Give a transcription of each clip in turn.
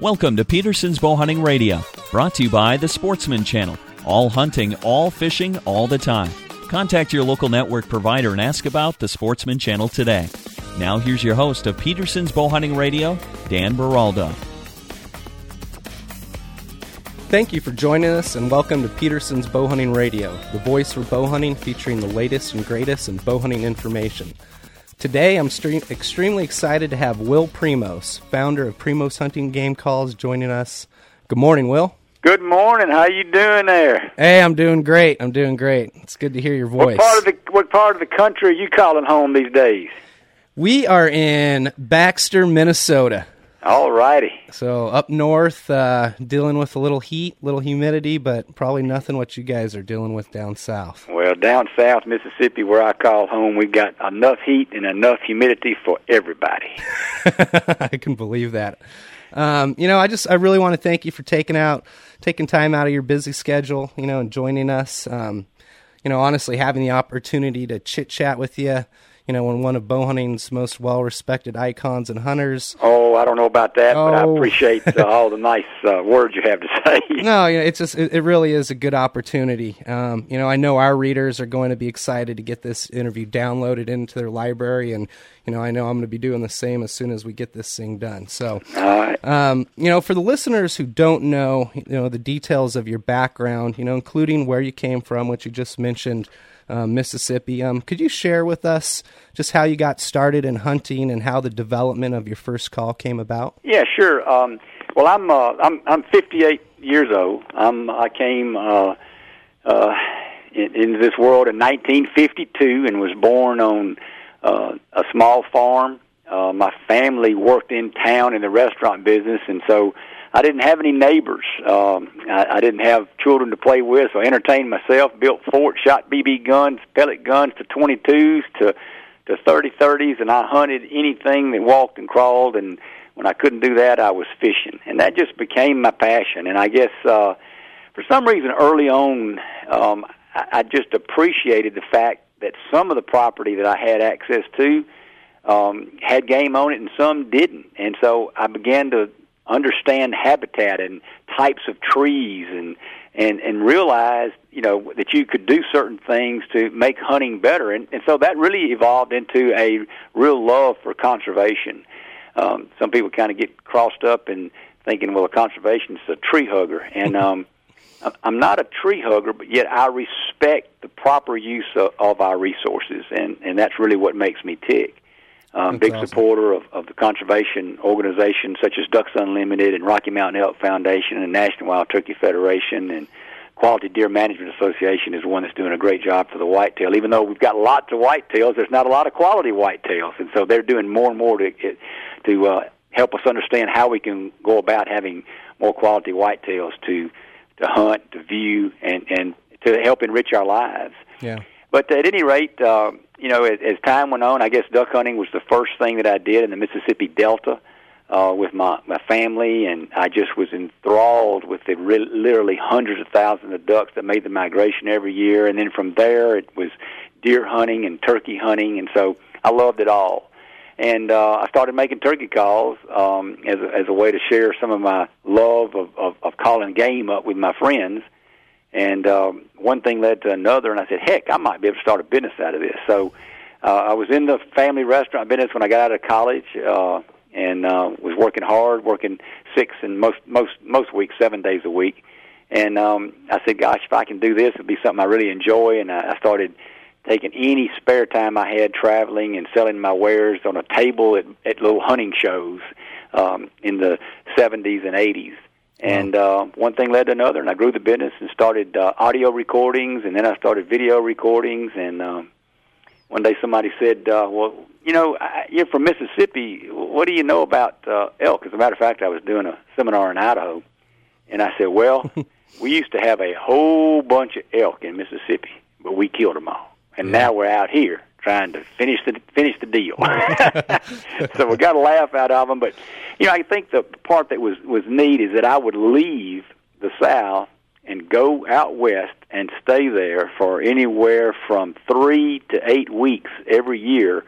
Welcome to Peterson's Bow Hunting Radio, brought to you by the Sportsman Channel. All hunting, all fishing, all the time. Contact your local network provider and ask about the Sportsman Channel today. Now here's your host of Peterson's Bow Hunting Radio, Dan Baraldo. Thank you for joining us and welcome to Peterson's Bow Hunting Radio, the voice for bow hunting featuring the latest and greatest in bow hunting information. Today, I'm stre- extremely excited to have Will Primos, founder of Primos Hunting Game Calls, joining us. Good morning, Will. Good morning. How you doing there? Hey, I'm doing great. I'm doing great. It's good to hear your voice. What part of the what part of the country are you calling home these days? We are in Baxter, Minnesota. All righty. So up north, uh, dealing with a little heat, little humidity, but probably nothing what you guys are dealing with down south. Well, down south Mississippi, where I call home, we got enough heat and enough humidity for everybody. I can believe that. Um, you know, I just I really want to thank you for taking out taking time out of your busy schedule, you know, and joining us. Um, you know, honestly, having the opportunity to chit chat with you you know, when one of bow hunting's most well respected icons and hunters. Oh, I don't know about that, oh. but I appreciate uh, all the nice uh, words you have to say. no, you know, it's just it, it really is a good opportunity. Um, you know, I know our readers are going to be excited to get this interview downloaded into their library, and you know, I know I'm going to be doing the same as soon as we get this thing done. So, um, you know, for the listeners who don't know, you know, the details of your background, you know, including where you came from, which you just mentioned um, Mississippi. Um, could you share with us just how you got started in hunting and how the development of your first call came about? Yeah, sure. Um, well, I'm uh, I'm I'm 58 years old. I'm I came uh, uh, in, into this world in 1952 and was born on uh, a small farm. Uh, my family worked in town in the restaurant business, and so I didn't have any neighbors. Um, I, I didn't have children to play with, so I entertained myself. Built forts, shot BB guns, pellet guns to 22s to to 30 30s, and I hunted anything that walked and crawled. And when I couldn't do that, I was fishing, and that just became my passion. And I guess uh, for some reason, early on, um, I, I just appreciated the fact that some of the property that I had access to um, had game on it, and some didn't. And so I began to understand habitat and types of trees and and and realize you know that you could do certain things to make hunting better. And and so that really evolved into a real love for conservation. Um some people kind of get crossed up and thinking well a conservationist is a tree hugger. And um I'm not a tree hugger, but yet I respect the proper use of, of our resources, and and that's really what makes me tick. Um, big awesome. supporter of, of the conservation organizations such as Ducks Unlimited and Rocky Mountain Elk Foundation and National Wild Turkey Federation and Quality Deer Management Association is one that's doing a great job for the whitetail. Even though we've got lots of whitetails, there's not a lot of quality whitetails, and so they're doing more and more to to uh, help us understand how we can go about having more quality whitetails to to hunt, to view, and and to help enrich our lives. Yeah. But at any rate, uh, you know, as, as time went on, I guess duck hunting was the first thing that I did in the Mississippi Delta uh, with my my family, and I just was enthralled with the re- literally hundreds of thousands of ducks that made the migration every year. And then from there, it was deer hunting and turkey hunting, and so I loved it all. And uh, I started making turkey calls um, as a, as a way to share some of my love of, of, of calling game up with my friends. And um, one thing led to another, and I said, "Heck, I might be able to start a business out of this." So uh, I was in the family restaurant business when I got out of college, uh, and uh, was working hard, working six and most most most weeks, seven days a week. And um, I said, "Gosh, if I can do this, it'd be something I really enjoy." And I, I started taking any spare time I had traveling and selling my wares on a table at, at little hunting shows um, in the 70s and 80s. And uh, one thing led to another, and I grew the business and started uh, audio recordings, and then I started video recordings. And um, one day somebody said, uh, "Well, you know, I, you're from Mississippi. What do you know about uh, elk?" As a matter of fact, I was doing a seminar in Idaho, and I said, "Well, we used to have a whole bunch of elk in Mississippi, but we killed them all, and now we're out here." Trying to finish the finish the deal, so we got a laugh out of them. But you know, I think the part that was was neat is that I would leave the South and go out west and stay there for anywhere from three to eight weeks every year,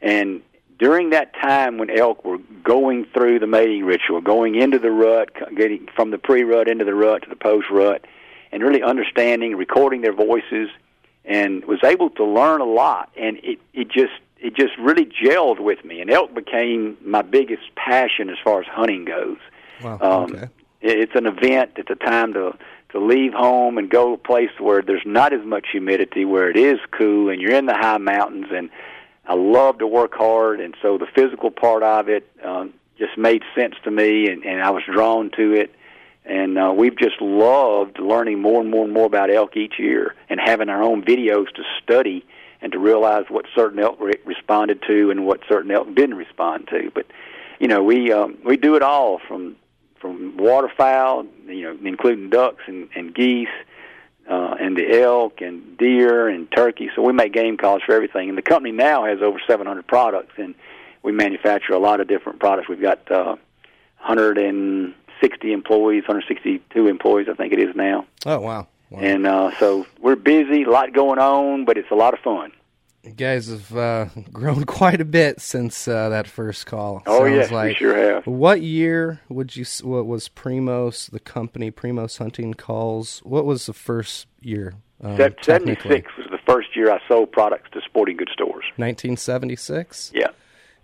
and during that time when elk were going through the mating ritual, going into the rut, getting from the pre-rut into the rut to the post-rut, and really understanding, recording their voices, and was able to learn a lot. And it it just it just really gelled with me, and elk became my biggest passion as far as hunting goes. Wow. Um, okay. It's an event. It's a time to to leave home and go to a place where there's not as much humidity, where it is cool, and you're in the high mountains. And I love to work hard, and so the physical part of it um, just made sense to me, and, and I was drawn to it. And uh, we've just loved learning more and more and more about elk each year, and having our own videos to study and to realize what certain elk re- responded to and what certain elk didn't respond to. But you know, we um, we do it all from from waterfowl, you know, including ducks and, and geese, uh, and the elk and deer and turkey. So we make game calls for everything. And the company now has over 700 products, and we manufacture a lot of different products. We've got uh, 160 employees, 162 employees, I think it is now. Oh wow. wow. And uh, so we're busy, a lot going on, but it's a lot of fun. You guys have uh, grown quite a bit since uh, that first call. Oh Sounds yes, like. we sure have. What year would you? What was Primos the company? Primos Hunting Calls. What was the first year? Um, 76 was the first year I sold products to sporting goods stores. 1976. Yeah.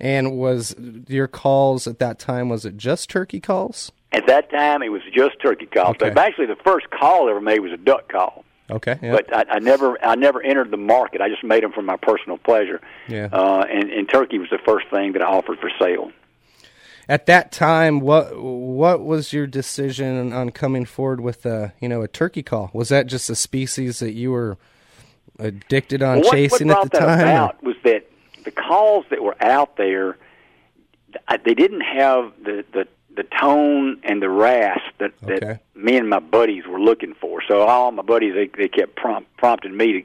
And was your calls at that time? Was it just turkey calls? At that time, it was just turkey calls. Okay. But actually, the first call I ever made was a duck call. Okay. Yeah. But I, I never, I never entered the market. I just made them for my personal pleasure. Yeah. Uh, and, and turkey was the first thing that I offered for sale. at that time, what what was your decision on coming forward with a you know a turkey call? Was that just a species that you were addicted on Well, what, chasing what at the time? about was that the calls that were out there, they didn't have the the the tone and the rasp that Okay. that me and my buddies were looking for. So all my buddies they they kept prompt, prompting me to,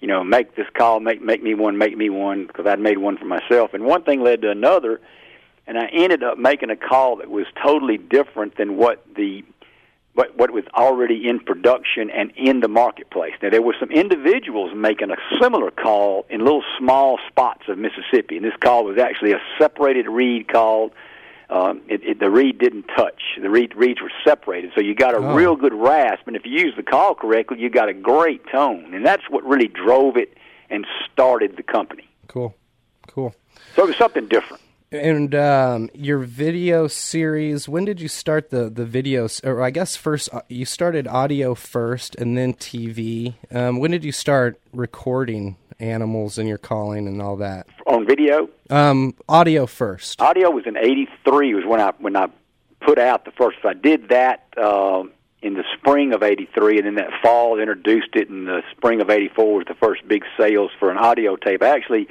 you know, make this call, make make me one, make me one, because I'd made one for myself. And one thing led to another, and I ended up making a call that was totally different than what the what what was already in production and in the marketplace. Now there were some individuals making a similar call in little small spots of Mississippi, and this call was actually a separated reed call. Um, it, it, the reed didn't touch. The reed, reeds were separated, so you got a Oh. real good rasp. And if you use the call correctly, you got a great tone, and that's what really drove it and started the company. Cool, cool. So it was something different. And um, your video series, when did you start the the videos? Or I guess first uh, you started audio first, and then TV. Um, when did you start recording animals and your calling and all that? On video, Um, audio first. audio was in '83 was when I when I put out the first. I did that um, in the spring of '83, and then that fall introduced it in the spring of '84 was the first big sales for an audio tape. I actually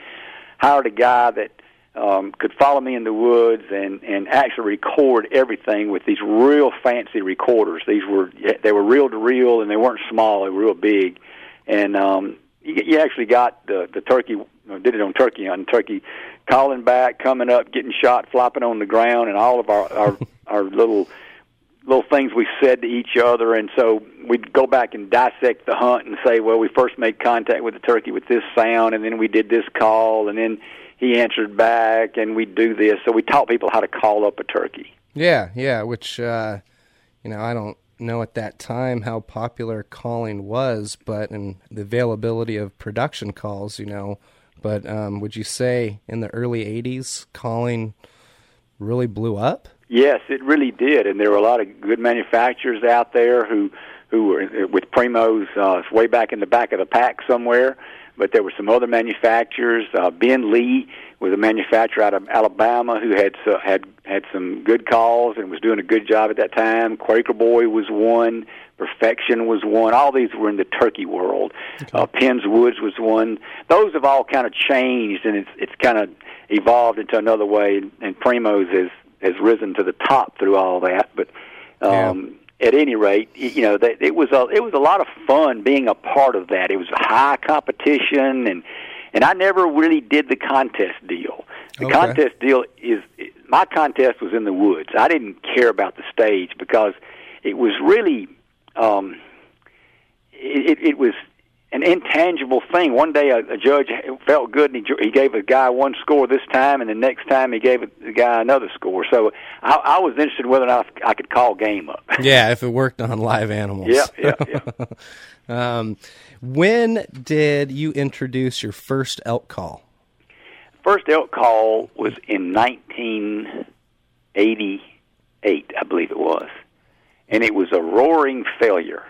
hired a guy that um, could follow me in the woods and and actually record everything with these real fancy recorders. These were they were reel to reel, and they weren't small; they were real big, and um, you, you actually got the the turkey uh, did it on turkey on turkey calling back coming up getting shot flopping on the ground and all of our our, our little little things we said to each other and so we'd go back and dissect the hunt and say well we first made contact with the turkey with this sound and then we did this call and then he answered back and we'd do this so we taught people how to call up a turkey Yeah, yeah. Which uh, you know, I don't know at that time how popular calling was, but and the availability of production calls, you know. But um, would you say in the early '80s, calling really blew up? Yes, it really did, and there were a lot of good manufacturers out there who who were with Primos uh, way back in the back of the pack somewhere. But there were some other manufacturers. Uh, ben Lee was a manufacturer out of Alabama who had uh, had had some good calls and was doing a good job at that time. Quaker Boy was one. Perfection was one. All these were in the turkey world. Uh, Penn's Woods was one. Those have all kind of changed, and it's it's kind of evolved into another way. And Primos has has risen to the top through all that. But um, at any rate, you know, that, it was a it was a lot of fun being a part of that. It was high competition, and and I never really did the contest deal. The Okay. contest deal is my contest was in the woods. I didn't care about the stage because it was really um, it, it was an intangible thing. One day a, a judge felt good and he, he gave a guy one score this time, and the next time he gave the guy another score. So I, I was interested whether or not I could call game up. yeah, if it worked on live animals. Yeah, yeah, yeah. um, when did you introduce your first elk call? First elk call was in 1988, I believe it was, and it was a roaring failure.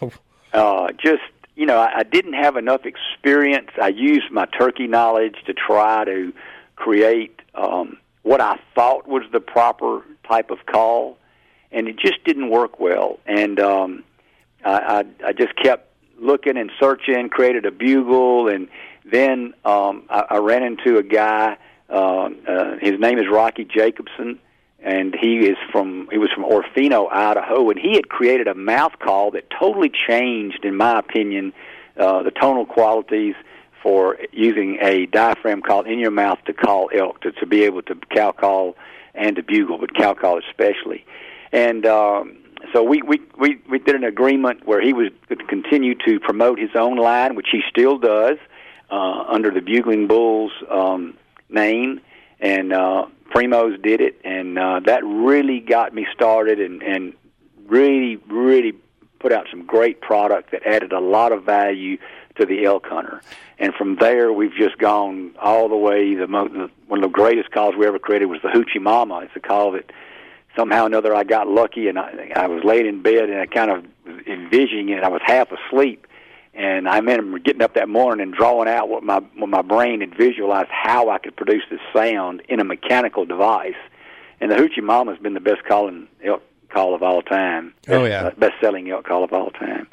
Oh. Uh, just you know, I, I didn't have enough experience. I used my turkey knowledge to try to create um, what I thought was the proper type of call, and it just didn't work well. And um, I, I, I just kept looking and searching, created a bugle, and then um, I, I ran into a guy. Uh, uh, his name is Rocky Jacobson, and he is from he was from Orofino, Idaho, and he had created a mouth call that totally changed, in my opinion, uh, the tonal qualities for using a diaphragm call in your mouth to call elk to, to be able to cow call and to bugle, but cow call especially. And um, so we, we we we did an agreement where he was to continue to promote his own line, which he still does uh, under the Bugling Bulls um, name, and uh, Primos did it, and uh, that really got me started, and and really really put out some great product that added a lot of value to the elk hunter. And from there, we've just gone all the way. The, mo- one of the greatest calls we ever created was the Hoochie Mama. It's a call that somehow or another I got lucky, and I, I was laid in bed, and I kind of envisioning it. I was half asleep, and I remember getting up that morning and drawing out what my what my brain had visualized how I could produce this sound in a mechanical device. And the Hoochie Mama has been the best calling elk call of all time. Oh, yeah. uh, best selling elk call of all time.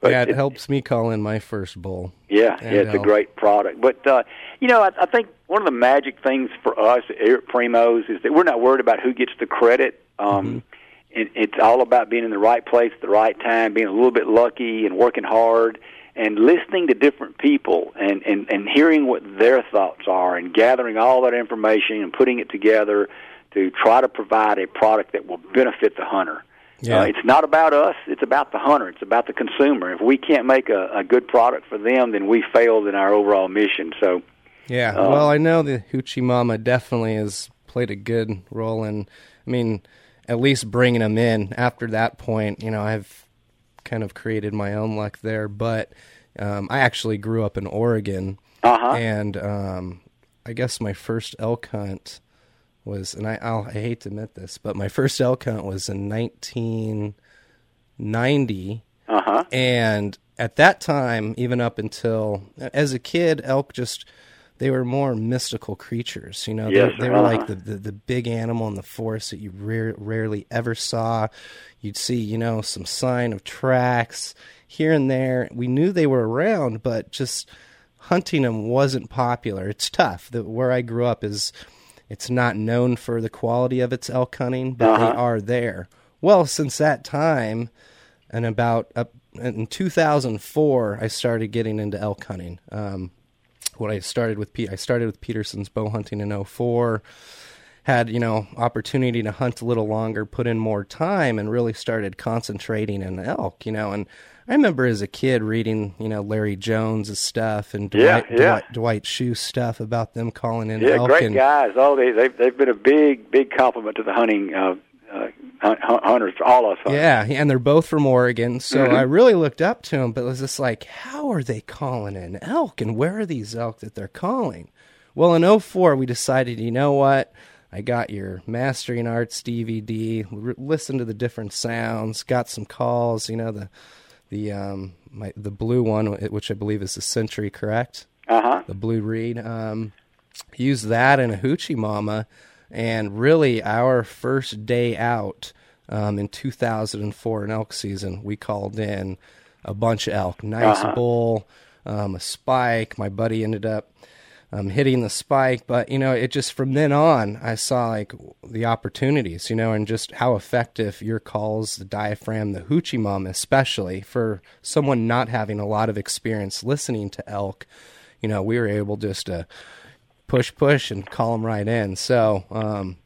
But yeah, it, it- helps me call in my first bull. yeah, yeah, it's a great product. But uh, you know, I, I think one of the magic things for us at Primos is that we're not worried about who gets the credit. Um, it, it's all about being in the right place at the right time, being a little bit lucky, and working hard, and listening to different people, and and and hearing what their thoughts are, and gathering all that information and putting it together to try to provide a product that will benefit the hunter. Yeah. Uh, it's not about us. It's about the hunter. It's about the consumer. If we can't make a, a good product for them, then we failed in our overall mission. So, Yeah, Uh, well, I know the Hoochie Mama definitely has played a good role in, I mean, at least bringing them in. After that point, you know, I've kind of created my own luck there, but um, I actually grew up in Oregon, uh-huh. and um, I guess my first elk hunt was, and I, I'll, I hate to admit this, but my first elk hunt was in 1990. Uh-huh. And at that time, even up until as a kid, elk just they were more mystical creatures. You know, Yes, they, they were like uh-huh. the, the the big animal in the forest that you rare, rarely ever saw. You'd see, you know, some sign of tracks here and there. We knew they were around, but just hunting them wasn't popular. It's tough. The, where I grew up is it's not known for the quality of its elk hunting, but they Uh-huh. are there. Well, since that time, and about up in 2004, I started getting into elk hunting. Um, what I started with, Pete, I started with Peterson's bow hunting in 04. Had you know opportunity to hunt a little longer, put in more time, and really started concentrating in elk. You know, and I remember as a kid reading you know Larry Jones' stuff and Dwight, yeah. Dwight, Dwight Schuh's stuff about them calling in Yeah, elk. great and, guys. Oh, they they've they've been a big big compliment to the hunting uh, uh, hun- hun- hunters, all us hunters. Yeah, and they're both from Oregon, so Mm-hmm. I really looked up to them. But it was just like, how are they calling an elk, and where are these elk that they're calling? Well, in 04, we decided, you know what? I got your Mastering Arts DVD, r- listened to the different sounds, got some calls. You know the the um my the blue one, which I believe is the Century, correct? Uh huh. the Blue Reed. Um, used that in a Hoochie Mama, and really our first day out um, in 2004 in elk season, we called in a bunch of elk, nice Uh-huh. bull, um, a spike. My buddy ended up um, hitting the spike, but you know, it just from then on, I saw like the opportunities, you know, and just how effective your calls, the diaphragm, the hoochie mama, especially for someone not having a lot of experience listening to elk. You know, we were able just to push, push, and call them right in. So, um,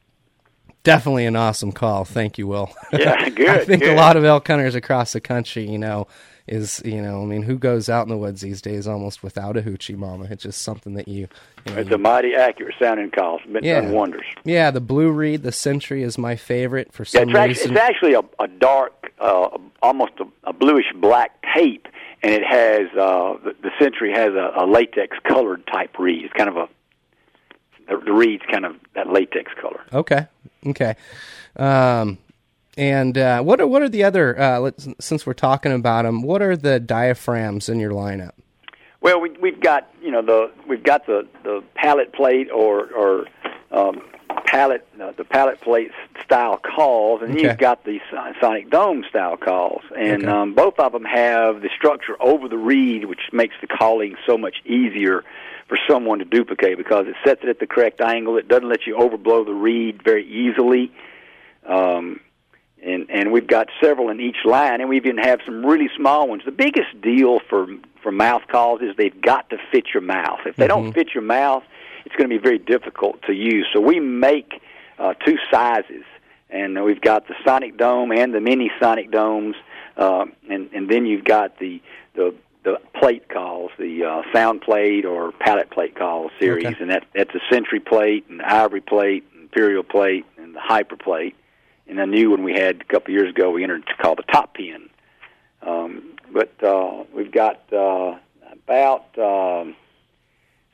definitely an awesome call. Thank you, Will. Yeah, good. I think good. a lot of elk hunters across the country, you know, is you know I mean who goes out in the woods these days almost without a hoochie mama? It's just something that you. you know, It's a mighty accurate sounding call. It's been Yeah. done wonders. yeah, the blue reed, the century is my favorite for Yeah, some it's actually, reason. it's actually a, a dark, uh, almost a, a bluish black tape, and it has uh, the, the Century has a, a latex colored type reed. It's kind of a the, the reed's kind of that latex color. Okay. Okay. Um, and uh, what are what are the other? Uh, let's, since we're talking about them, what are the diaphragms in your lineup? Well, we, we've got you know the we've got the the palate plate or or um, palate uh, the palate plate style calls, and Okay. you've got the sonic dome style calls, and Okay. um, both of them have the structure over the reed, which makes the calling so much easier for someone to duplicate because it sets it at the correct angle. It doesn't let you overblow the reed very easily. Um, and and we've got several in each line, and we even have some really small ones. The biggest deal for for mouth calls is they've got to fit your mouth. If they don't fit your mouth, it's going to be very difficult to use. So we make uh, two sizes, and we've got the Sonic Dome and the Mini Sonic Domes, uh, and and then you've got the the the plate calls, the uh, sound plate or palate plate call series, Okay. and that that's a Century plate, and Ivory plate, Imperial plate, and the Hyper plate and a new one we had a couple of years ago we entered called the top pin. Um, but uh, we've got uh, about um,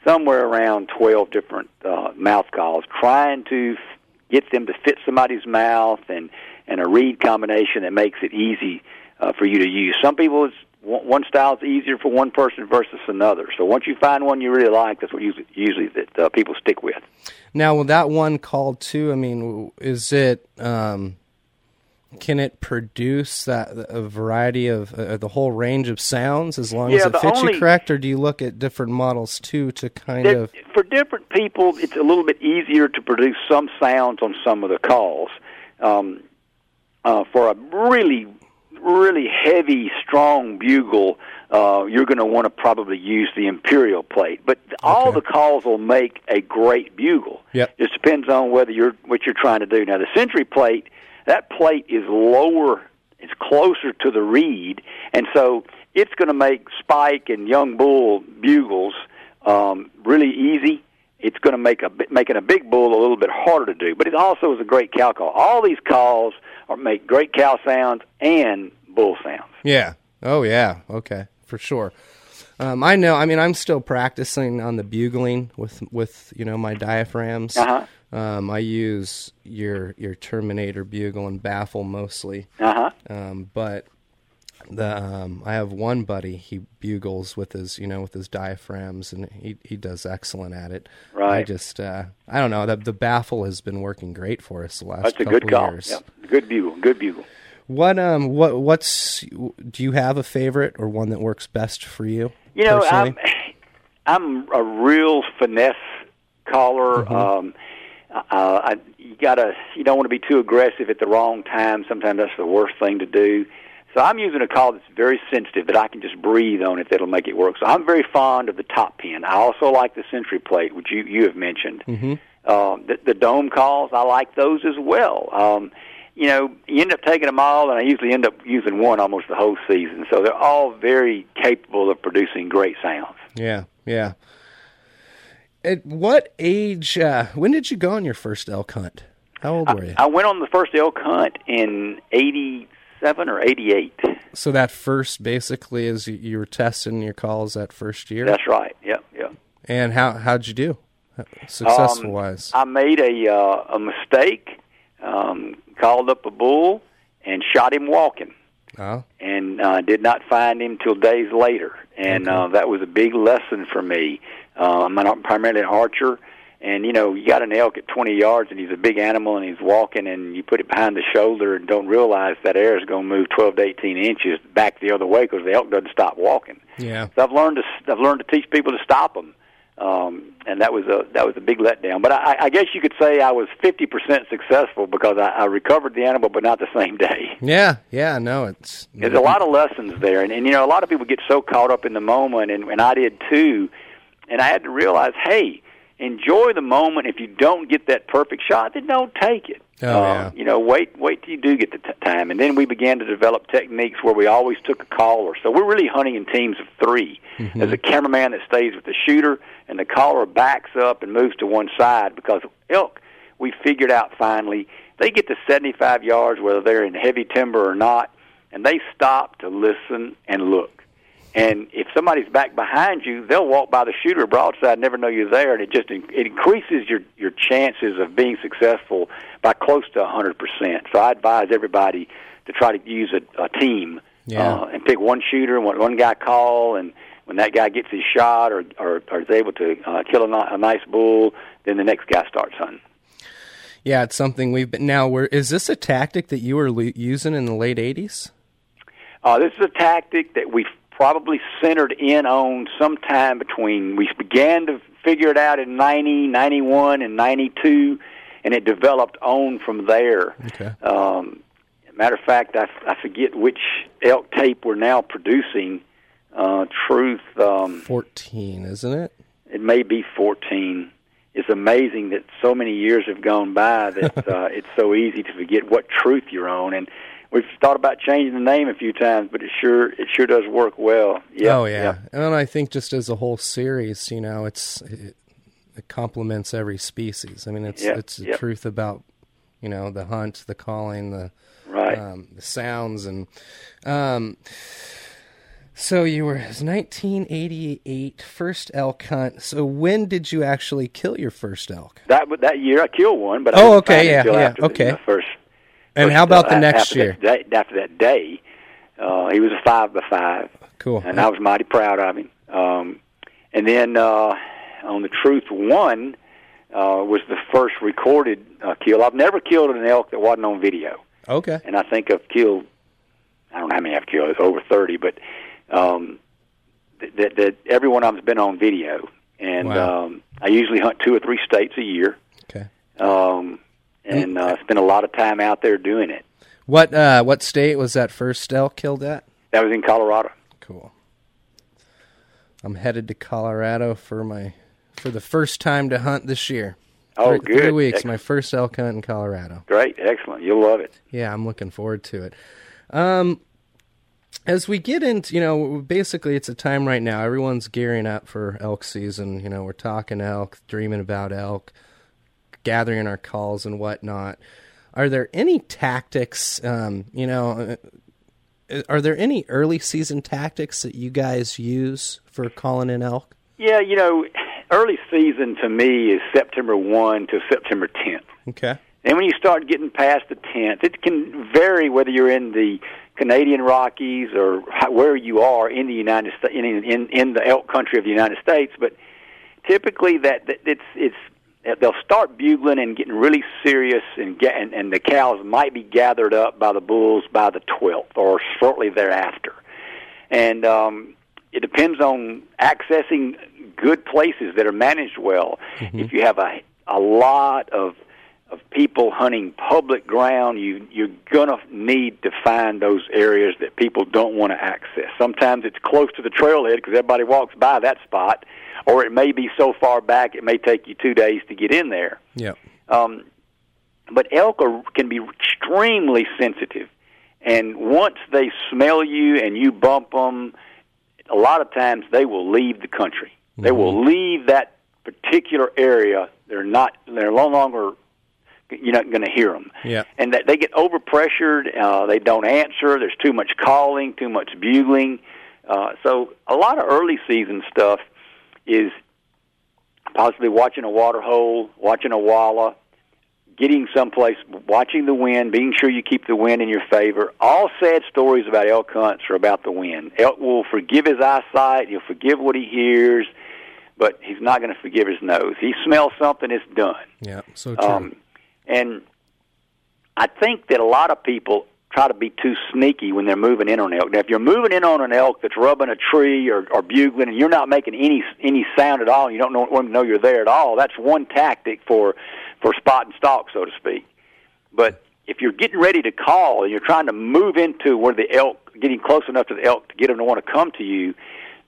somewhere around twelve different uh, mouth calls, trying to f- get them to fit somebody's mouth and and a reed combination that makes it easy uh, for you to use. Some people it's one style is easier for one person versus another. So once you find one you really like, that's what usually, usually that uh, people stick with. Now, with that one called too, I mean, is it? Um, can it produce that a variety of uh, the whole range of sounds as long as it fits only- you correct, or do you look at different models too to kind of? for different people, it's a little bit easier to produce some sounds on some of the calls. Um, uh, for a really, really heavy, strong bugle, uh, you're going to want to probably use the imperial plate. But all the calls will make a great bugle. Yep. Just depends on whether you're what you're trying to do. Now, the century plate, that plate is lower. It's closer to the reed, and so it's going to make spike and young bull bugles um, really easy. It's going to make a making a big bull a little bit harder to do, but it also is a great cow call. All these calls are make great cow sounds and bull sounds. Yeah. Oh yeah. Okay. For sure. Um, I know. I mean, I'm still practicing on the bugling with with you know my diaphragms. Uh-huh. Um, I use your your Terminator bugle and baffle mostly, Uh huh. um, but the um, I have one buddy. He bugles with his you know with his diaphragms, and he he does excellent at it. Right. I just uh, I don't know. The the baffle has been working great for us the last That's a couple good call. years. Yep. Good bugle. Good bugle. What um what what's do you have a favorite or one that works best for you? You know, personally? I'm I'm a real finesse caller. Mm-hmm. Um, uh, I, you gotta you don't want to be too aggressive at the wrong time. Sometimes that's the worst thing to do. So I'm using a call that's very sensitive that I can just breathe on it that'll make it work. So I'm very fond of the top pin. I also like the century plate, which you you have mentioned. Mm-hmm. Um, the, the dome calls, I like those as well. Um, you know, you end up taking them all, and I usually end up using one almost the whole season. So they're all very capable of producing great sounds. Yeah, yeah. At what age? Uh, when did you go on your first elk hunt? How old were you? I went on the first elk hunt in '87 or '88. so that first, basically, is you, were testing your calls that first year. That's right. Yep, yep. and how how'd you do, successful Um, wise? I made a uh, a mistake. Um, called up a bull and shot him walking. Oh, and uh, did not find him till days later. And Okay. uh, that was a big lesson for me. Uh, I'm an, primarily an archer, and you know, you got an elk at 20 yards, and he's a big animal, and he's walking, and you put it behind the shoulder, and don't realize that air is going to move 12 to 18 inches back the other way because the elk doesn't stop walking. yeah. So I've learned to I've learned to teach people to stop them. Um, and that was a that was a big letdown. But I, I guess you could say I was fifty percent successful because I, I recovered the animal, but not the same day. Yeah, yeah, no, it's There's a lot of lessons there, and, and you know, a lot of people get so caught up in the moment, and, and I did too. And I had to realize, hey, enjoy the moment. If you don't get that perfect shot, then don't take it. Oh, yeah. You know, wait, wait till you do get the t- time, and then we began to develop techniques where we always took a caller. So we're really hunting in teams of 3 Mm-hmm. There's a cameraman that stays with the shooter, and the caller backs up and moves to one side because elk. We figured out finally they get to 75 yards, whether they're in heavy timber or not, and they stop to listen and look. And if somebody's back behind you, they'll walk by the shooter broadside, never know you're there, and it just it increases your your chances of being successful by close to 100%. So I advise everybody to try to use a, a team Yeah. uh, and pick one shooter and one, one guy call, and when that guy gets his shot or or, or is able to uh, kill a, a nice bull, then the next guy starts hunting. Yeah, it's something we've been now. Where is this a tactic that you were lo- using in the late '80s? Uh, this is a tactic that we probably centered in on sometime between we began to figure it out in 90, 91, and 92, and it developed on from there. Okay. Um, matter of fact, I, I forget which elk tape we're now producing. Uh, truth, um, Fourteen, isn't it? it may be 14. It's amazing that so many years have gone by that uh, it's so easy to forget what truth you're on. And we've thought about changing the name a few times, but it sure it sure does work well. Yep, oh yeah, yep. and I think just as a whole series, you know, it's it, it complements every species. I mean, it's Yep, it's the yep. truth about you know the hunt, the calling, the right. um, the sounds, and um. So you were it was 1988 first elk hunt. So when did you actually kill your first elk? that that year I killed one, but I Oh, okay, yeah, yeah, the, okay. you know, first. And how about uh, the next after year? That day, after that day, uh, he was a five by five. Cool. and I was mighty proud of him. Um, and then uh, on the Truth One uh, was the first recorded uh, kill. I've never killed an elk that wasn't on video, Okay. and I think I've killed. I don't know how many I've killed. Over thirty, but um, th- that that every one of them's been on video. And Wow. um, I usually hunt two or three states a year, Okay. um, and uh, spend a lot of time out there doing it. What uh what state was that first elk killed at? That was in Colorado. Cool. I'm headed to Colorado for my for the first time to hunt this year. Oh, three, good. Three weeks, Excellent. my first elk hunt in Colorado. Great, excellent. You'll love it. Yeah, I'm looking forward to it. Um, as we get into, you know, basically it's a time right now. Everyone's gearing up for elk season. You know, we're talking elk, dreaming about elk, gathering our calls and whatnot. Are there any tactics? Um, you know, uh, are there any early season tactics that you guys use for calling in elk? Yeah, you know, early season to me is September 1 to September 10th. Okay. And when you start getting past the 10th, it can vary whether you're in the Canadian Rockies or where you are in the United States, in, in in the elk country of the United States. But typically, that, that it's it's they'll start bugling and getting really serious, and get and, and the cows might be gathered up by the bulls by the 12th or shortly thereafter. And um, it depends on accessing good places that are managed well. If you have a a lot of of people hunting public ground, you you're gonna need to find those areas that people don't want to access. Sometimes it's close to the trailhead because everybody walks by that spot, or it may be so far back it may take you two days to get in there. Yeah. Um, but elk are, can be extremely sensitive, and once they smell you and you bump them, a lot of times they will leave the country. They will leave that particular area. They're not. They're no longer. You're not going to hear them. Yeah. And that they get overpressured. Uh, they don't answer. There's too much calling, too much bugling. Uh, so a lot of early season stuff is possibly watching a water hole, watching a wallow, getting someplace, watching the wind, being sure you keep the wind in your favor. All sad stories about elk hunts are about the wind. Elk will forgive his eyesight, he'll forgive what he hears, but he's not going to forgive his nose. He smells something, it's done. Yeah. So true. Um, and I think that a lot of people try to be too sneaky when they're moving in on elk. Now, if you're moving in on an elk that's rubbing a tree or, or bugling, and you're not making any any sound at all, you don't know, want to know you're there at all, that's one tactic for for spot and stalk, so to speak. But if you're getting ready to call and you're trying to move into where the elk, getting close enough to the elk to get them to want to come to you,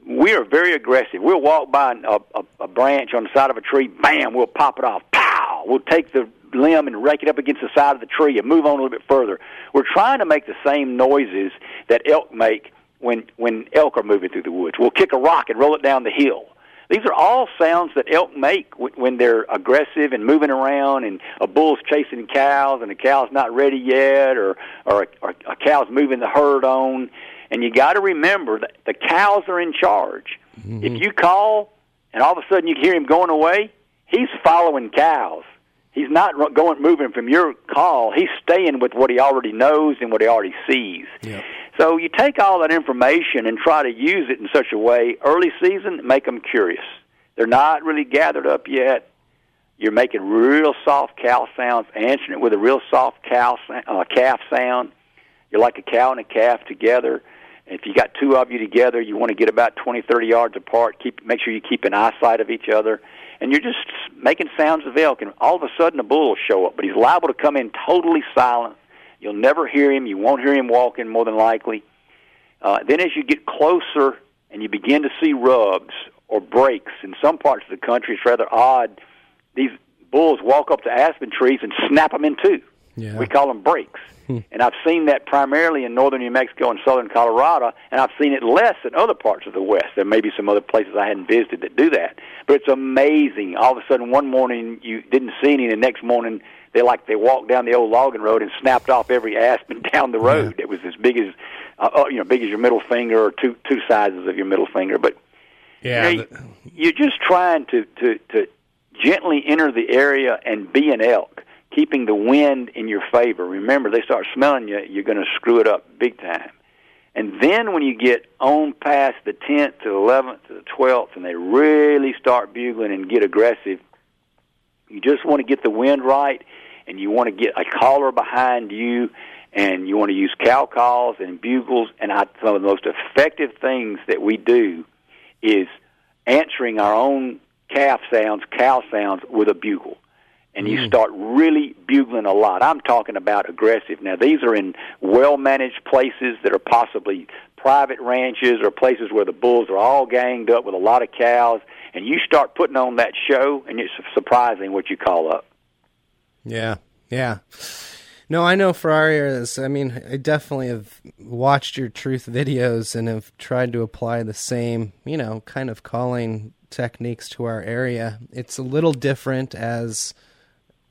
we are very aggressive. We'll walk by a, a, a branch on the side of a tree, bam, we'll pop it off, pow. We'll take the limb and rake it up against the side of the tree and move on a little bit further. We're trying to make the same noises that elk make when when elk are moving through the woods. We'll kick a rock and roll it down the hill. These are all sounds that elk make when they're aggressive and moving around, and a bull's chasing cows, and the cow's not ready yet, or or a, or a cow's moving the herd on. And you got to remember that the cows are in charge. Mm-hmm. If you call and all of a sudden you hear him going away, he's following cows. He's not going moving from your call. He's staying with what he already knows and what he already sees. Yep. So you take all that information and try to use it in such a way early season make them curious. They're not really gathered up yet. You're making real soft cow sounds, answering it with a real soft cow uh, calf sound. You're like a cow and a calf together. If you got two of you together, you want to get about 20, 30 yards apart. Keep make sure you keep an eyesight of each other, and you're just making sounds of elk. And all of a sudden, a bull will show up, but he's liable to come in totally silent. You'll never hear him. You won't hear him walking, more than likely. Uh, then, as you get closer and you begin to see rubs or breaks in some parts of the country, it's rather odd. These bulls walk up to aspen trees and snap them in two. Yeah. We call them breaks. Hmm. And I've seen that primarily in northern New Mexico and southern Colorado, and I've seen it less in other parts of the West. There may be some other places I hadn't visited that do that. But it's amazing. All of a sudden, one morning you didn't see any, and the next morning they like they walked down the old logging road and snapped off every aspen down the road. Yeah. It was as big as uh, uh, you know, big as your middle finger or two two sizes of your middle finger. But yeah, you know, the... you're just trying to to to gently enter the area and be an elk keeping the wind in your favor. Remember, they start smelling you, you're going to screw it up big time. And then when you get on past the 10th to the 11th to the 12th, and they really start bugling and get aggressive, you just want to get the wind right, and you want to get a caller behind you, and you want to use cow calls and bugles. And I, some of the most effective things that we do is answering our own calf sounds, cow sounds with a bugle and you mm. start really bugling a lot. I'm talking about aggressive. Now, these are in well managed places that are possibly private ranches or places where the bulls are all ganged up with a lot of cows, and you start putting on that show, and it's surprising what you call up. Yeah, yeah. No, I know for our areas. I mean, I definitely have watched your truth videos and have tried to apply the same, you know, kind of calling techniques to our area. It's a little different as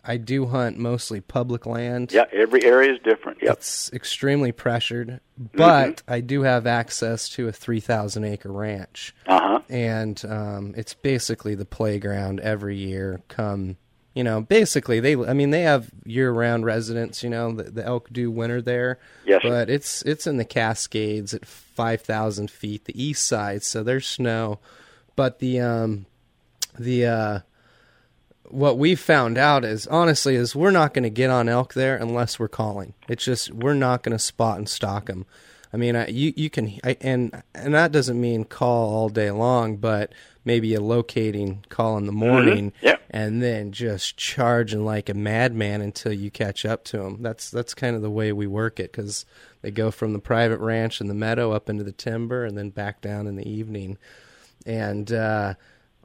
I do hunt mostly public land. Yeah, every area is different. Yep. It's extremely pressured, but mm-hmm. I do have access to a 3,000 acre ranch. Uh-huh. And um, it's basically the playground every year come you know, basically they I mean they have year round residents, you know, the, the, elk do winter there. Yes. But it's it's in the Cascades at five thousand feet, the east side, so there's snow. But the um the uh what we've found out is honestly is we're not going to get on elk there unless we're calling. It's just we're not going to spot and stalk them. I mean, I, you you can I, and and that doesn't mean call all day long, but maybe a locating call in the mm-hmm. morning, mm-hmm. yeah. and then just charging like a madman until you catch up to them. That's that's kind of the way we work it because they go from the private ranch in the meadow up into the timber and then back down in the evening, and. uh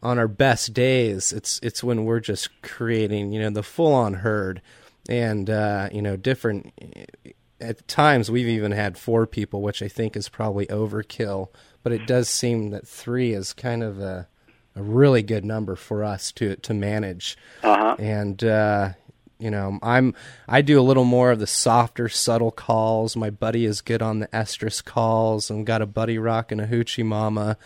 on our best days, it's it's when we're just creating, you know, the full on herd, and uh, you know, different. At times, we've even had four people, which I think is probably overkill. But it does seem that three is kind of a a really good number for us to to manage. Uh-huh. And uh, you know, I'm I do a little more of the softer, subtle calls. My buddy is good on the estrus calls, and got a buddy rocking a hoochie mama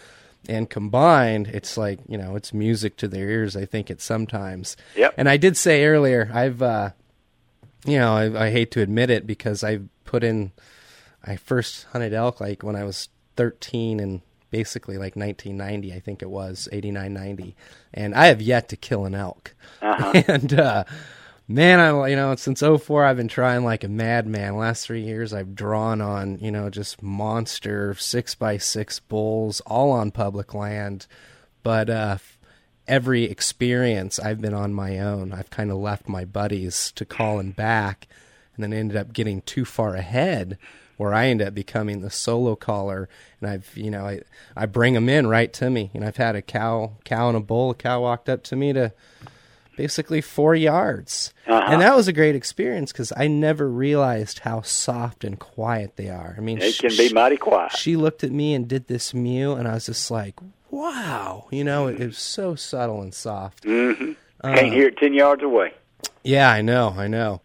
and combined it's like you know it's music to their ears i think it sometimes yep. and i did say earlier i've uh you know I, I hate to admit it because i put in i first hunted elk like when i was 13 and basically like 1990 i think it was 89 90 and i have yet to kill an elk uh-huh. and uh man, I you know since 04, I've been trying like a madman. Last three years, I've drawn on you know just monster six by six bulls, all on public land. But uh, every experience, I've been on my own. I've kind of left my buddies to call and back, and then ended up getting too far ahead where I end up becoming the solo caller, and I've you know I I bring them in right to me, and I've had a cow cow and a bull. A cow walked up to me to basically four yards, Uh-huh. and that was a great experience because I never realized how soft and quiet they are. I mean, It sh- can be mighty quiet. she looked at me and did this mew, and I was just like, wow, you know, it, it was so subtle and soft. hmm Uh, Can't hear it ten yards away. Yeah, I know, I know.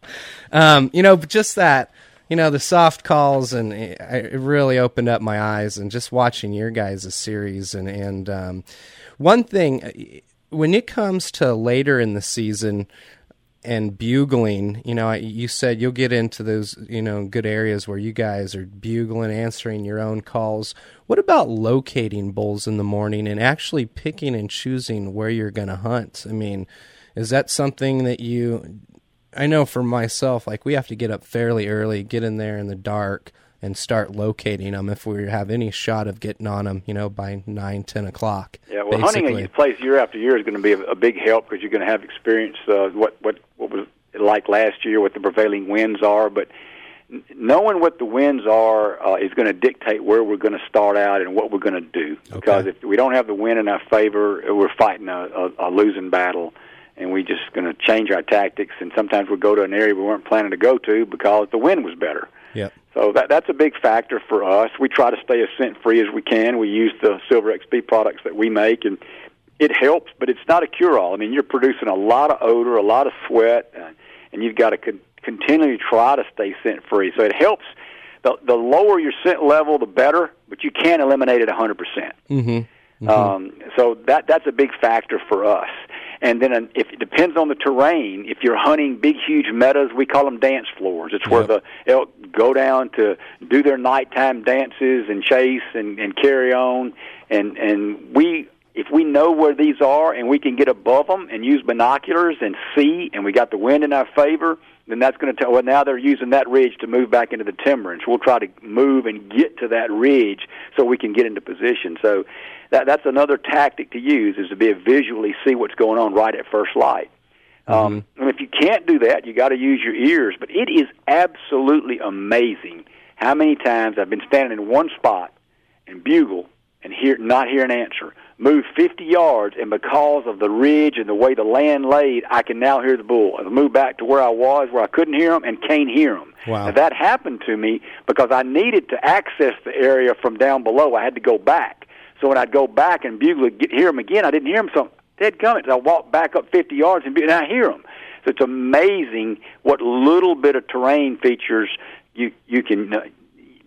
Um, you know, but just that, you know, the soft calls, and it, it really opened up my eyes, and just watching your guys' series, and and um, one thing, uh, when it comes to later in the season and bugling, you know, you said you'll get into those, you know, good areas where you guys are bugling, answering your own calls. What about locating bulls in the morning and actually picking and choosing where you're going to hunt? I mean, is that something that you I know for myself, like we have to get up fairly early, get in there in the dark, and start locating them if we have any shot of getting on them, you know, by nine, ten o'clock. Yeah, well, hunting basically. a place year after year is going to be a, a big help because you're going to have experience uh, what what what was it like last year, what the prevailing winds are, but knowing what the winds are uh, is going to dictate where we're going to start out and what we're going to do. Because if we don't have the wind in our favor, uh, we're fighting a, a, a losing battle, and we're just going to change our tactics. And sometimes we'll go to an area we weren't planning to go to because the wind was better. Yep. So that that's a big factor for us. We try to stay as scent free as we can. We use the Silver XP products that we make, and it helps, but it's not a cure all. I mean, you're producing a lot of odor, a lot of sweat, uh, and you've got to con- continually try to stay scent free. So it helps. The, the lower your scent level, the better, but you can't eliminate it 100%. Mm-hmm. Um, so that that's a big factor for us. And then uh, if it depends on the terrain, if you're hunting big, huge meadows, we call them dance floors. It's where Yep. the elk go down to do their nighttime dances and chase and, and carry on. And and we, if we know where these are and we can get above them and use binoculars and see, and we got the wind in our favor, then that's going to tell. Well, now they're using that ridge to move back into the timber, and so we'll try to move and get to that ridge so we can get into position. So that that's another tactic to use is to be able visually see what's going on right at first light. Um, and if you can't do that, you got to use your ears. But it is absolutely amazing how many times I've been standing in one spot and bugle and hear not hear an answer. Move 50 yards, and because of the ridge and the way the land laid, I can now hear the bull. I move back to where I was, where I couldn't hear him, and can't hear him. Wow. Now, that happened to me because I needed to access the area from down below. I had to go back. So when I'd go back and bugle, get, hear him again, I didn't hear him. So dead gummit, I walked back up 50 yards and, and I hear him. So it's amazing what little bit of terrain features you you can uh,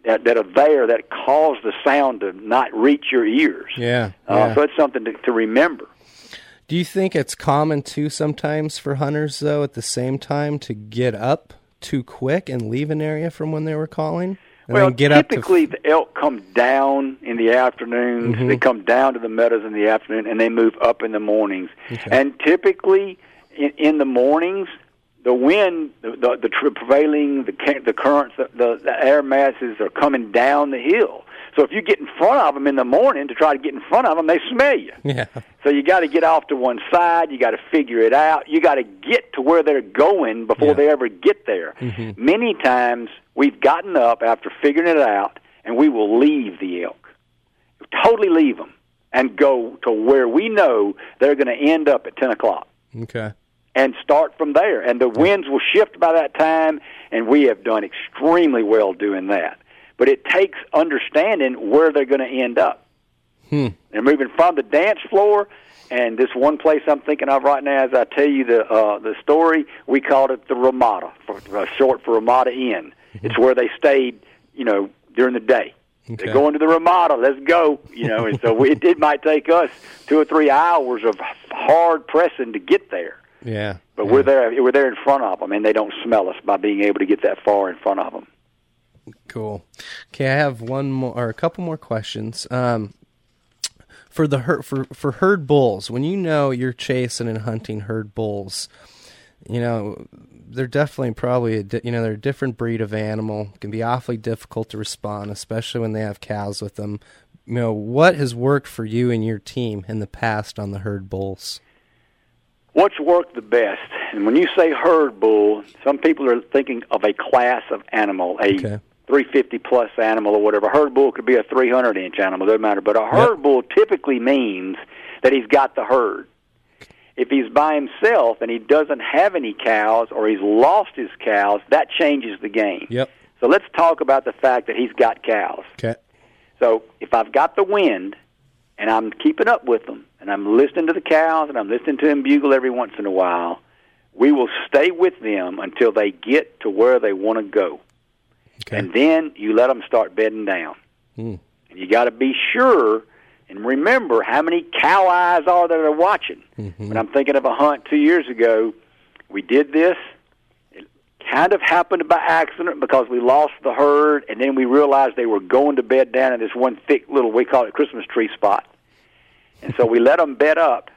that, that are there that cause the sound to not reach your ears. Yeah. Uh. So it's something to, to remember. Do you think it's common too sometimes for hunters though at the same time to get up too quick and leave an area from when they were calling? And well, get up to typically the elk come down in the afternoons. Mhm. They come down to the meadows in the afternoon, and they move up in the mornings. Okay. And typically, in, in the mornings, the wind, the the, the prevailing, the the currents, the, the, the air masses are coming down the hill. So if you get in front of them in the morning to try to get in front of them, they smell you. yeah. So you got to get off to one side. You got to figure it out. You got to get to where they're going before Yeah. they ever get there. Mhm. Many times we've gotten up after figuring it out, and we will leave the elk, totally leave them, and go to where we know they're going to end up at ten o'clock, Okay. And start from there. And the winds will shift by that time, and we have done extremely well doing that. But it takes understanding where they're going to end up. Hmm. They're moving from the dance floor, and this one place I'm thinking of right now, as I tell you the uh, the story, we called it the Ramada, for, uh, short for Ramada Inn. It's where they stayed, you know, during the day. Okay. They're going to the Ramada. Let's go, you know. And so we, it, it might take us two or three hours of hard pressing to get there, Yeah. but yeah. we're there. We're there in front of them, and they don't smell us by being able to get that far in front of them. Cool. Okay, I have one more or a couple more questions. Um, for the herd for for herd bulls, when you know you're chasing and hunting herd bulls, you know they're definitely probably a di- you know they're a different breed of animal. Can be awfully difficult to respond, especially when they have cows with them. You know what has worked for you and your team in the past on the herd bulls? What's worked the best? And when you say herd bull, some people are thinking of a class of animal, a Okay. 350 plus animal or whatever. A herd bull could be a 300 inch animal, doesn't matter. But a herd yep. bull typically means that he's got the herd. If he's by himself and he doesn't have any cows or he's lost his cows, that changes the game. Yep. So let's talk about the fact that he's got cows. Okay. So if I've got the wind and I'm keeping up with them and I'm listening to the cows and I'm listening to them bugle every once in a while, we will stay with them until they get to where they want to go. Okay. And then you let them start bedding down. Mm. And you got to be sure and remember how many cow eyes are that are watching. Mm-hmm. When I'm thinking of a hunt two years ago, we did this. Kind of happened by accident because we lost the herd, and then we realized they were going to bed down in this one thick little, we call it Christmas tree spot. And so we let them bed up.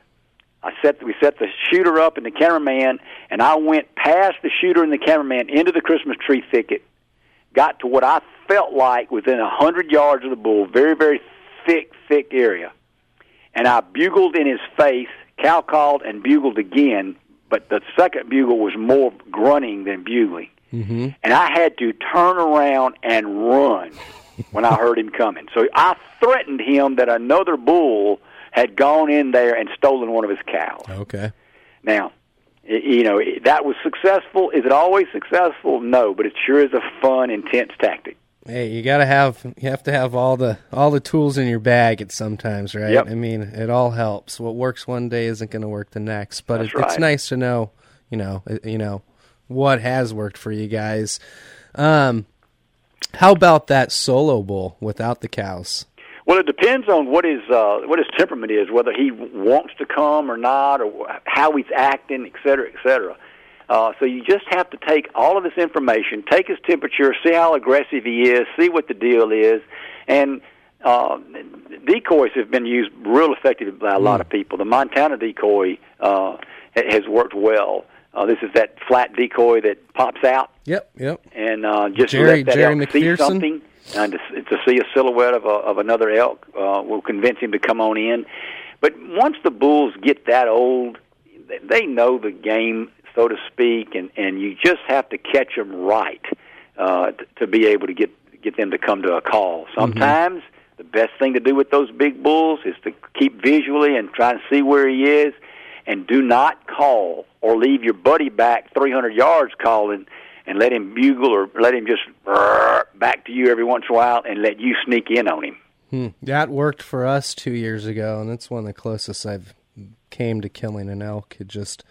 I set we set the shooter up and the cameraman, and I went past the shooter and the cameraman into the Christmas tree thicket. Got to what I felt like within a hundred yards of the bull, very very thick thick area, and I bugled in his face, cow called and bugled again, but the second bugle was more grunting than bugling, mm-hmm. and I had to turn around and run when I heard him coming. So I threatened him that another bull had gone in there and stolen one of his cows. Okay. Now, you know that was successful. Is it always successful? No, but it sure is a fun, intense tactic. Hey, you gotta have you have to have all the all the tools in your bag at sometimes, right? Yep. I mean, it all helps. What works one day isn't going to work the next, but it, right. it's nice to know, you know, you know, what has worked for you guys. Um, how about that solo bull without the cows? Well, it depends on what his uh, what his temperament is, whether he wants to come or not, or how he's acting, et cetera, et cetera. Uh, so you just have to take all of this information, take his temperature, see how aggressive he is, see what the deal is, and uh, decoys have been used real effectively by a lot of people. The Montana decoy uh, has worked well. Uh, this is that flat decoy that pops out Yep, yep. and uh, just Jerry- let that Jerry elk see something and to, to see a silhouette of a, of another elk uh, will convince him to come on in. But once the bulls get that old, they know the game, so to speak, and and you just have to catch them right uh, t- to be able to get get them to come to a call. Sometimes the best thing to do with those big bulls is to keep visually and try to see where he is, and do not call or leave your buddy back 300 yards calling and let him bugle or let him just back to you every once in a while and let you sneak in on him. Hmm. That worked for us two years ago, and that's one of the closest I've came to killing an elk. It just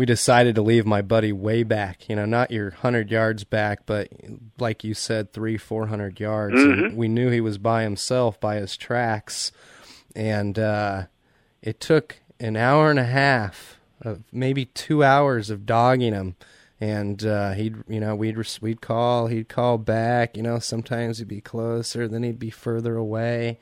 we decided to leave my buddy way back. You know, not your hundred yards back, but like you said, three, four hundred yards. And we knew he was by himself by his tracks, and uh, it took an hour and a half, of maybe two hours of dogging him and uh, he'd you know we'd we'd call he'd call back you know sometimes he'd be closer then he'd be further away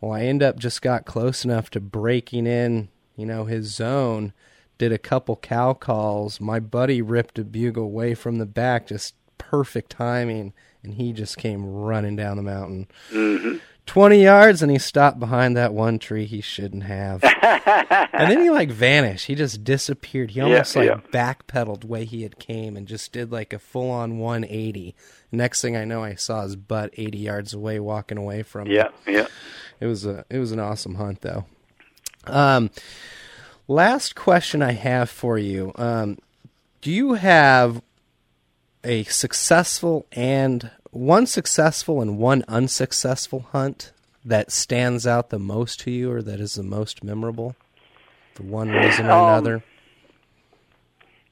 well i end up just got close enough to breaking in you know his zone did a couple cow calls. My buddy ripped a bugle away from the back just perfect timing and he just came running down the mountain. 20 yards and he stopped behind that one tree he shouldn't have. And then he like vanished. He just disappeared. He almost like yeah. backpedaled way he had came and just did like a full on 180 next thing i know i saw his butt 80 yards away walking away from. Yeah, yeah. it was a it was an awesome hunt though. Um last question i have for you um do you have a successful and one successful and one unsuccessful hunt that stands out the most to you or that is the most memorable for one reason or Um, another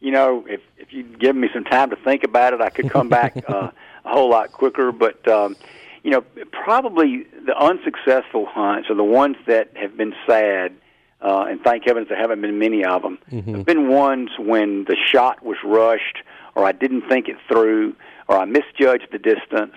You know, if if you'd given me some time to think about it, I could come back uh, a whole lot quicker. But um, you know, probably the unsuccessful hunts are the ones that have been sad. Uh, and thank heavens there haven't been many of them. There've been ones when the shot was rushed, or I didn't think it through, or I misjudged the distance.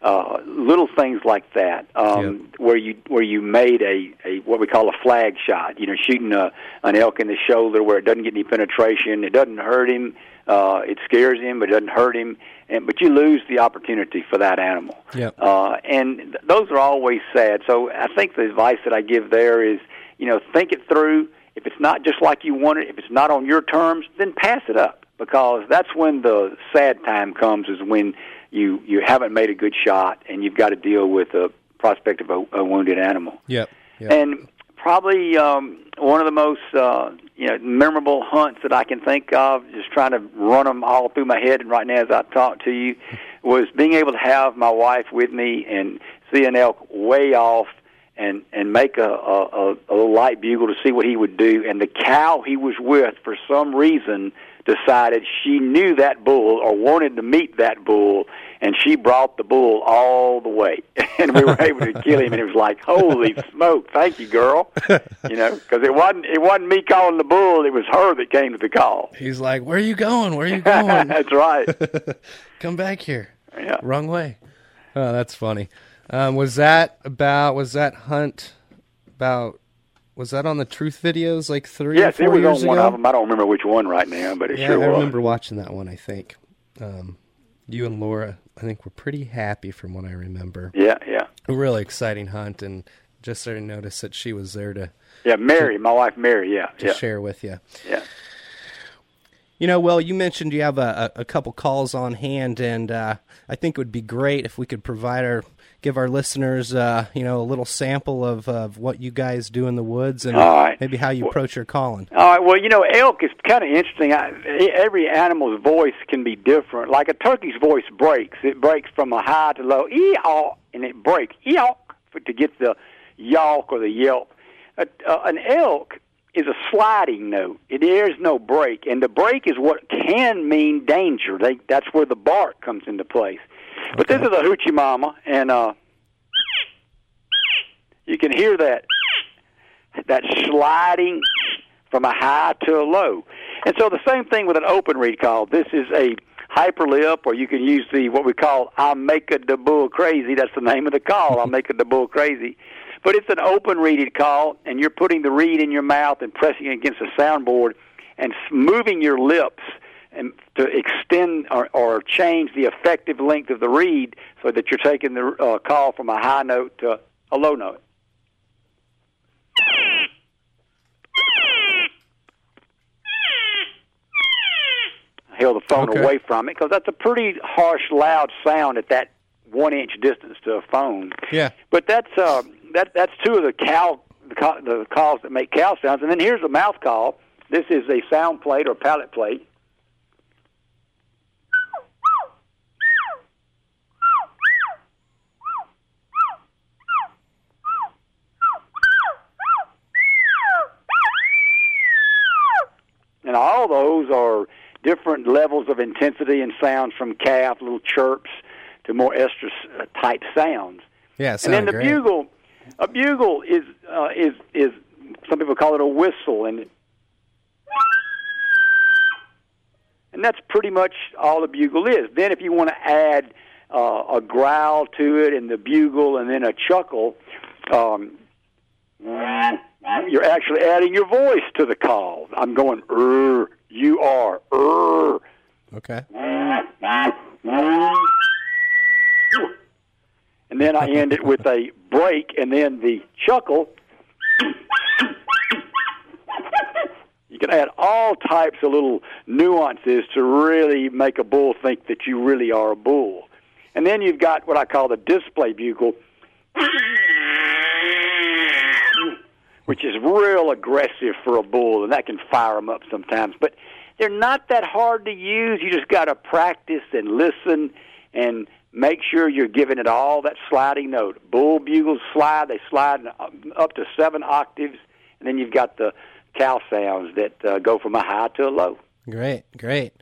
Uh, little things like that, um, where you where you made a, a what we call a flag shot. You know, shooting a, an elk in the shoulder where it doesn't get any penetration, it doesn't hurt him, uh, it scares him, but it doesn't hurt him, and but you lose the opportunity for that animal. Yep. Uh, and th- those are always sad. So I think the advice that I give there is, you know, think it through. If it's not just like you want it, if it's not on your terms, then pass it up because that's when the sad time comes. Is when you you haven't made a good shot, and you've got to deal with a prospect of a, a wounded animal. Yep. yep. And probably um, one of the most uh, you know memorable hunts that I can think of, just trying to run them all through my head, and right now as I talk to you, was being able to have my wife with me and see an elk way off and and make a, a, a little light bugle to see what he would do. And the cow he was with, for some reason, decided she knew that bull or wanted to meet that bull, and she brought the bull all the way, and we were able to kill him. And it was like, holy smoke! Thank you, girl. You know, because it wasn't it wasn't me calling the bull; it was her that came to the call. He's like, "Where are you going? Where are you going? That's right. Come back here. Yeah. Wrong way." Oh, that's funny. Um, was that about? Was that hunt about? Was that on the Truth videos like three yes, or four it was on one ago? of them. I don't remember which one right now, but it yeah, sure I was. remember watching that one. I think um, you and Laura, I think, were pretty happy from what I remember. Yeah, yeah, A really exciting hunt, and just sort of noticed that she was there to yeah. Mary, my wife, Mary. Yeah, to yeah, share with you. yeah. You know, well, you mentioned you have a, a, couple calls on hand, and uh, I think it would be great if we could provide our give our listeners, uh, you know, a little sample of, of what you guys do in the woods and right. maybe how you approach your calling. All right. Well, you know, elk is kind of interesting. I, every animal's voice can be different. Like a turkey's voice breaks. It breaks from a high to low, ee-aw, and it breaks, ee-aw, to get the yawk or the yelp. A, uh, an elk is a sliding note. It is no break, and the break is what can mean danger. They, that's where the bark comes into place. But this is a hoochie mama, and uh, you can hear that that sliding from a high to a low. And so the same thing with an open reed call. This is a hyperlip, or you can use the what we call "I make a the bull crazy." That's the name of the call. I make a the bull crazy. But it's an open reeded call, and you're putting the reed in your mouth and pressing it against the soundboard and moving your lips and to extend or, or change the effective length of the reed so that you're taking the uh, call from a high note to a low note. Held the phone Okay. away from it because that's a pretty harsh, loud sound at that one inch distance to a phone. Yeah. But that's uh, that that's two of the cow the, the calls that make cow sounds, and then here's the mouth call. This is a sound plate or palate plate. And all those are different levels of intensity and sounds from calf, little chirps, to more estrus uh, type sounds. Yeah, And then the great. bugle, a bugle is uh, is is some people call it a whistle, and and that's pretty much all a bugle is. Then if you want to add uh, a growl to it, and the bugle, and then a chuckle, um, you're actually adding your voice to the call. I'm going, er, you are, er. Okay. And then I end it with a break, and then the chuckle. You can add all types of little nuances to really make a bull think that you really are a bull. And then you've got what I call the display bugle, which is real aggressive for a bull, and that can fire them up sometimes. But they're not that hard to use. You just got to practice and listen and make sure you're giving it all that sliding note. Bull bugles slide; they slide up to seven octaves, and then you've got the cow sounds that uh, go from a high to a low. Great, great.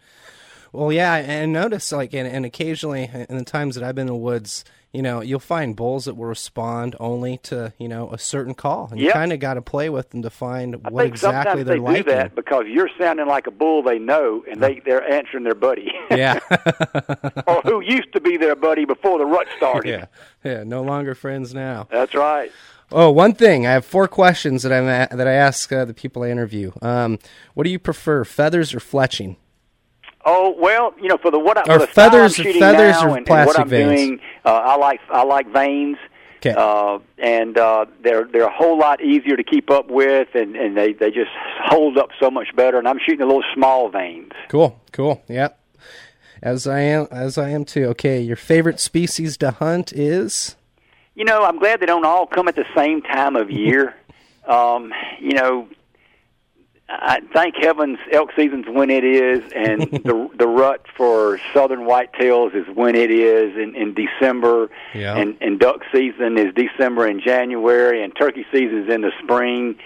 Well, yeah, and notice like, and, and occasionally in the times that I've been in the woods, you know, you'll find bulls that will respond only to you know a certain call, and you kind of got to play with them to find I what exactly sometimes they're they do that because you're sounding like a bull they know, and they they're answering their buddy. Yeah, or who used to be their buddy before the rut started. yeah, yeah. No longer friends now. That's right. Oh, one thing. I have four questions that I'm at, that I ask uh, the people I interview. Um, what do you prefer, feathers or fletching? Oh well, you know, for the what I, Or for the feathers- I'm shooting feathers now or and, and plastic what I'm vanes? doing, uh, I like I like vanes. 'Kay. Uh, and uh, they're they're a whole lot easier to keep up with, and, and they, they just hold up so much better. And I'm shooting the little small vanes. Cool, cool. Yeah. As I am, as I am too. Okay, your favorite species to hunt is? You know, I'm glad they don't all come at the same time of year. um, you know, I thank heavens elk season's when it is, and the the rut for southern whitetails is when it is in, in December, yeah. and and duck season is December and January, and turkey season is in the spring.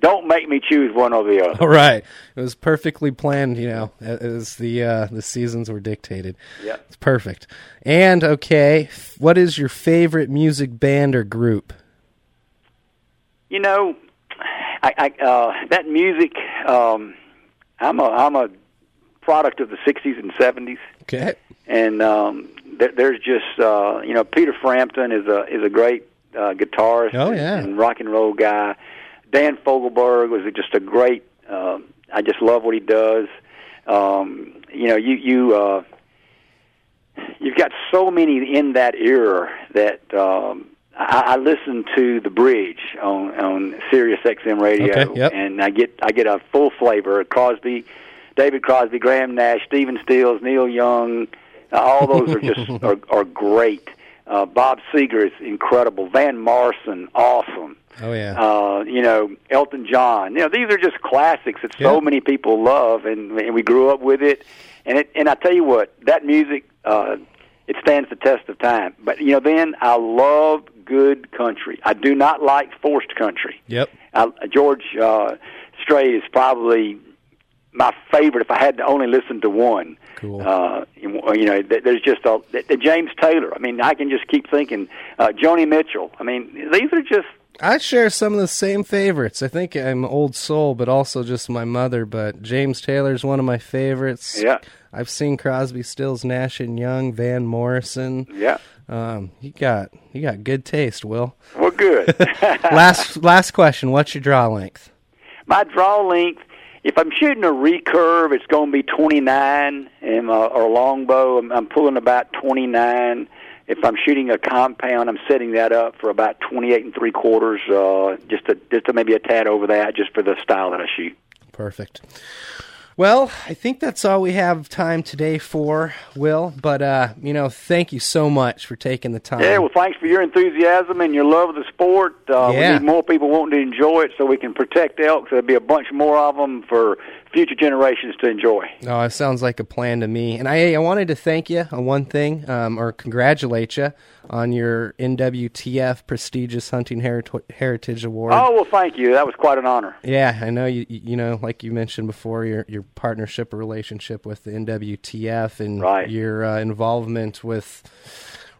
Don't make me choose one or the other. All right, it was perfectly planned, you know, as the uh, the seasons were dictated. Yeah, it's perfect. And okay, what is your favorite music band or group? You know, I, I uh, that music. Um, I'm a I'm a product of the '60s and '70s. Okay. And um, there, there's just uh, you know Peter Frampton is a is a great uh, guitarist. Oh yeah. And rock and roll guy. Dan Fogelberg was just a great. Uh, I just love what he does. Um, you know, you you uh, you've got so many in that era that um, I, I listen to the bridge on on Sirius XM radio, okay, yep. and I get I get a full flavor. of Crosby, David Crosby, Graham Nash, Stephen Stills, Neil Young, uh, all those are just are, are great. Uh, Bob Seger is incredible. Van Morrison, awesome. Oh yeah. Uh, you know, Elton John. You know, these are just classics that so many people love, and, and we grew up with it. And it, and I tell you what, that music, uh, it stands the test of time. But you know, then I love good country. I do not like forced country. Yep. Uh, George uh, Strait is probably my favorite. If I had to only listen to one, cool. Uh, you know, there's just a the James Taylor. I mean, I can just keep thinking uh, Joni Mitchell. I mean, these are just I share some of the same favorites. I think I'm old soul, but also just my mother. But James Taylor's one of my favorites. Yeah. I've seen Crosby, Stills, Nash and Young, Van Morrison. Yeah. Um, you got you got good taste, Will. Well, good. last last question. What's your draw length? My draw length. If I'm shooting a recurve, it's going to be 29, and or longbow, I'm, I'm pulling about 29 if I'm shooting a compound, I'm setting that up for about 28 and three quarters, uh, just to just to maybe a tad over that, just for the style that I shoot. Perfect. Well, I think that's all we have time today for, Will. But, uh, you know, thank you so much for taking the time. Yeah, well, thanks for your enthusiasm and your love of the sport. Uh, yeah. We need more people wanting to enjoy it so we can protect elk. So there'll be a bunch more of them for future generations to enjoy. Oh, it sounds like a plan to me. And I, I wanted to thank you on one thing, um, or congratulate you on your NWTF prestigious hunting heritage award. Oh well, thank you. That was quite an honor. Yeah, I know you. You know, like you mentioned before, your your partnership or relationship with the NWTF and right. your uh, involvement with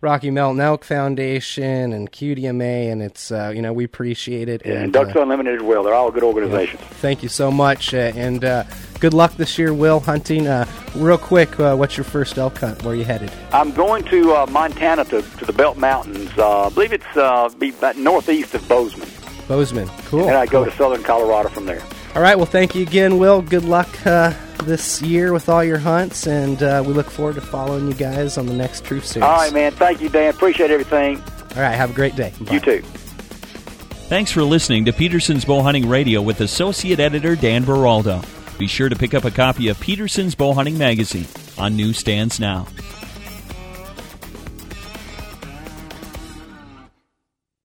Rocky Mountain Elk Foundation and QDMA, and it's uh, you know we appreciate it. Yeah, and, Ducks uh, Unlimited as well. They're all good organizations. Yeah, thank you so much, uh, and uh, good luck this year, Will hunting. Uh, real quick, uh, what's your first elk hunt? Where are you headed? I'm going to Montana to, to the Belt Mountains. I believe it's be about northeast of Bozeman. Bozeman, cool. And I go cool. to southern Colorado from there. All right. Well, thank you again, Will. Good luck this year with all your hunts, and uh, we look forward to following you guys on the next Truth Series. All right, man. Thank you, Dan. Appreciate everything. All right. Have a great day. Bye. You too. Thanks for listening to Peterson's Bowhunting Radio with Associate Editor Dan Beraldo. Be sure to pick up a copy of Peterson's Bowhunting Magazine on newsstands now.